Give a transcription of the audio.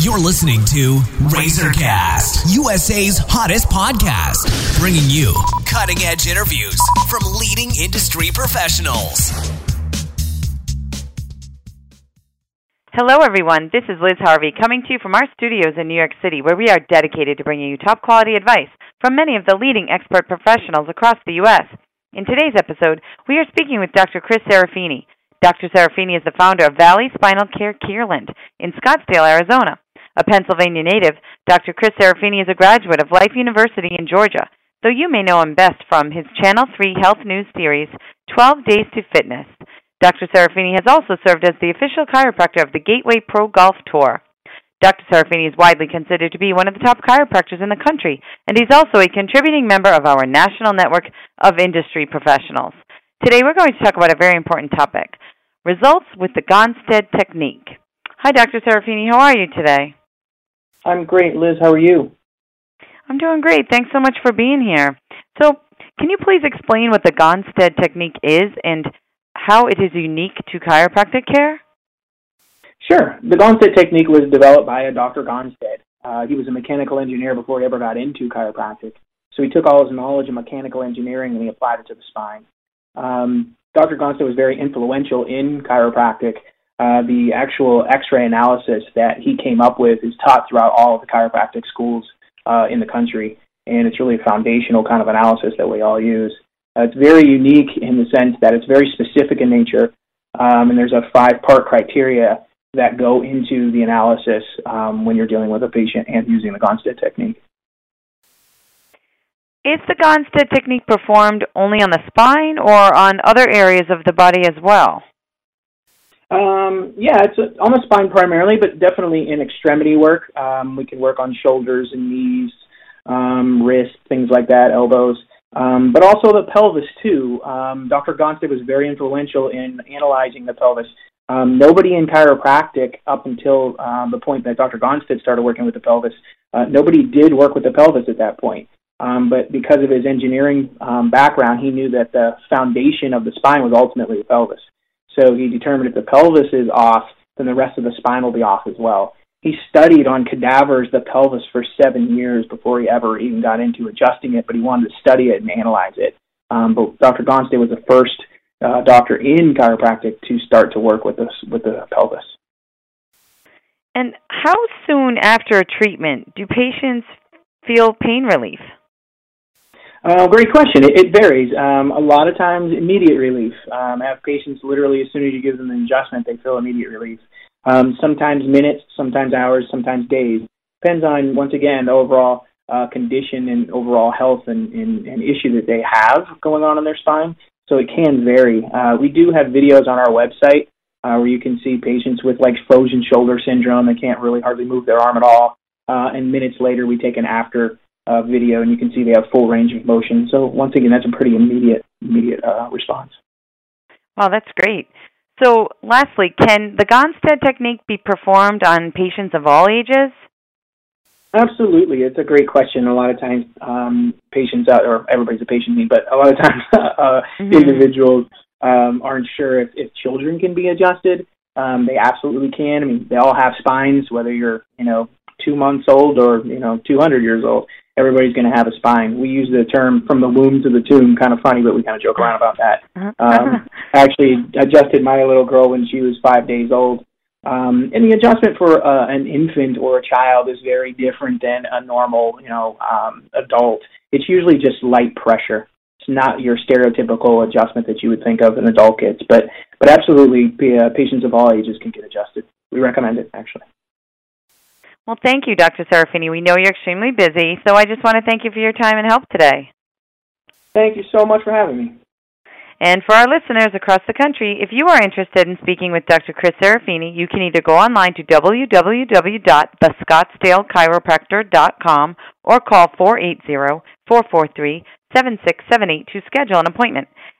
You're listening to Razorcast, USA's hottest podcast, bringing you cutting edge interviews from leading industry professionals. Hello, everyone. This is Liz Harvey coming to you from our studios in New York City, where we are dedicated to bringing you top quality advice from many of the leading expert professionals across the U.S. In today's episode, we are speaking with Dr. Chris Serafini. Dr. Serafini is the founder of Valley Spinal Care Kierland in Scottsdale, Arizona. A Pennsylvania native, Dr. Chris Serafini is a graduate of Life University in Georgia, though you may know him best from his Channel 3 health news series, 12 Days to Fitness. Dr. Serafini has also served as the official chiropractor of the Gateway Pro Golf Tour. Dr. Serafini is widely considered to be one of the top chiropractors in the country, and he's also a contributing member of our national network of industry professionals. Today we're going to talk about a very important topic results with the Gonstead technique. Hi, Dr. Serafini. How are you today? I'm great, Liz. How are you? I'm doing great. Thanks so much for being here. So, can you please explain what the Gonstead technique is and how it is unique to chiropractic care? Sure. The Gonstead technique was developed by a Dr. Gonstead. Uh, he was a mechanical engineer before he ever got into chiropractic. So he took all his knowledge of mechanical engineering and he applied it to the spine. Um, Dr. Gonstead was very influential in chiropractic. Uh, the actual X-ray analysis that he came up with is taught throughout all of the chiropractic schools uh, in the country, and it's really a foundational kind of analysis that we all use. Uh, it's very unique in the sense that it's very specific in nature, um, and there's a five-part criteria that go into the analysis um, when you're dealing with a patient and using the Gonstead technique. Is the Gonstead technique performed only on the spine or on other areas of the body as well? Um, yeah, it's a, on the spine primarily, but definitely in extremity work. Um, we can work on shoulders and knees, um, wrists, things like that, elbows, um, but also the pelvis too. Um, Dr. Gonstead was very influential in analyzing the pelvis. Um, nobody in chiropractic up until um, the point that Dr. Gonstead started working with the pelvis, uh, nobody did work with the pelvis at that point. Um, but because of his engineering um, background, he knew that the foundation of the spine was ultimately the pelvis. So he determined if the pelvis is off, then the rest of the spine will be off as well. He studied on cadavers the pelvis for seven years before he ever even got into adjusting it, but he wanted to study it and analyze it. Um, but Dr. Gonstead was the first uh, doctor in chiropractic to start to work with this with the pelvis. And how soon after a treatment do patients feel pain relief? Uh, great question. It, it varies. Um, a lot of times, immediate relief. Um, I have patients literally as soon as you give them an adjustment, they feel immediate relief. Um, sometimes minutes, sometimes hours, sometimes days. Depends on once again the overall uh, condition and overall health and, and, and issue that they have going on in their spine so it can vary. Uh, we do have videos on our website uh, where you can see patients with like frozen shoulder syndrome. They can't really hardly move their arm at all. Uh, and minutes later, we take an after uh, video, and you can see they have full range of motion. So once again, that's a pretty immediate immediate uh, response. Wow, that's great. So, lastly, can the Gonstead technique be performed on patients of all ages? Absolutely, it's a great question. A lot of times, um, patients out, or everybody's a patient me, but a lot of times, uh, mm-hmm. individuals um, aren't sure if, if children can be adjusted. Um, they absolutely can. I mean, they all have spines, whether you're, you know, two months old or you know, 200 years old. Everybody's going to have a spine. We use the term from the womb to the tomb, kind of funny, but we kind of joke around about that. Uh-huh. Um, I actually adjusted my little girl when she was five days old um, and the adjustment for uh, an infant or a child is very different than a normal, you know, um, adult. It's usually just light pressure. It's not your stereotypical adjustment that you would think of in adult kids, but but absolutely, uh, patients of all ages can get adjusted. We recommend it actually. Well, thank you, Dr. Serafini. We know you're extremely busy, so I just want to thank you for your time and help today. Thank you so much for having me. And for our listeners across the country, if you are interested in speaking with Dr. Chris Serafini, you can either go online to www.thescottsdalechiropractor.com or call 480-443-7678 to schedule an appointment.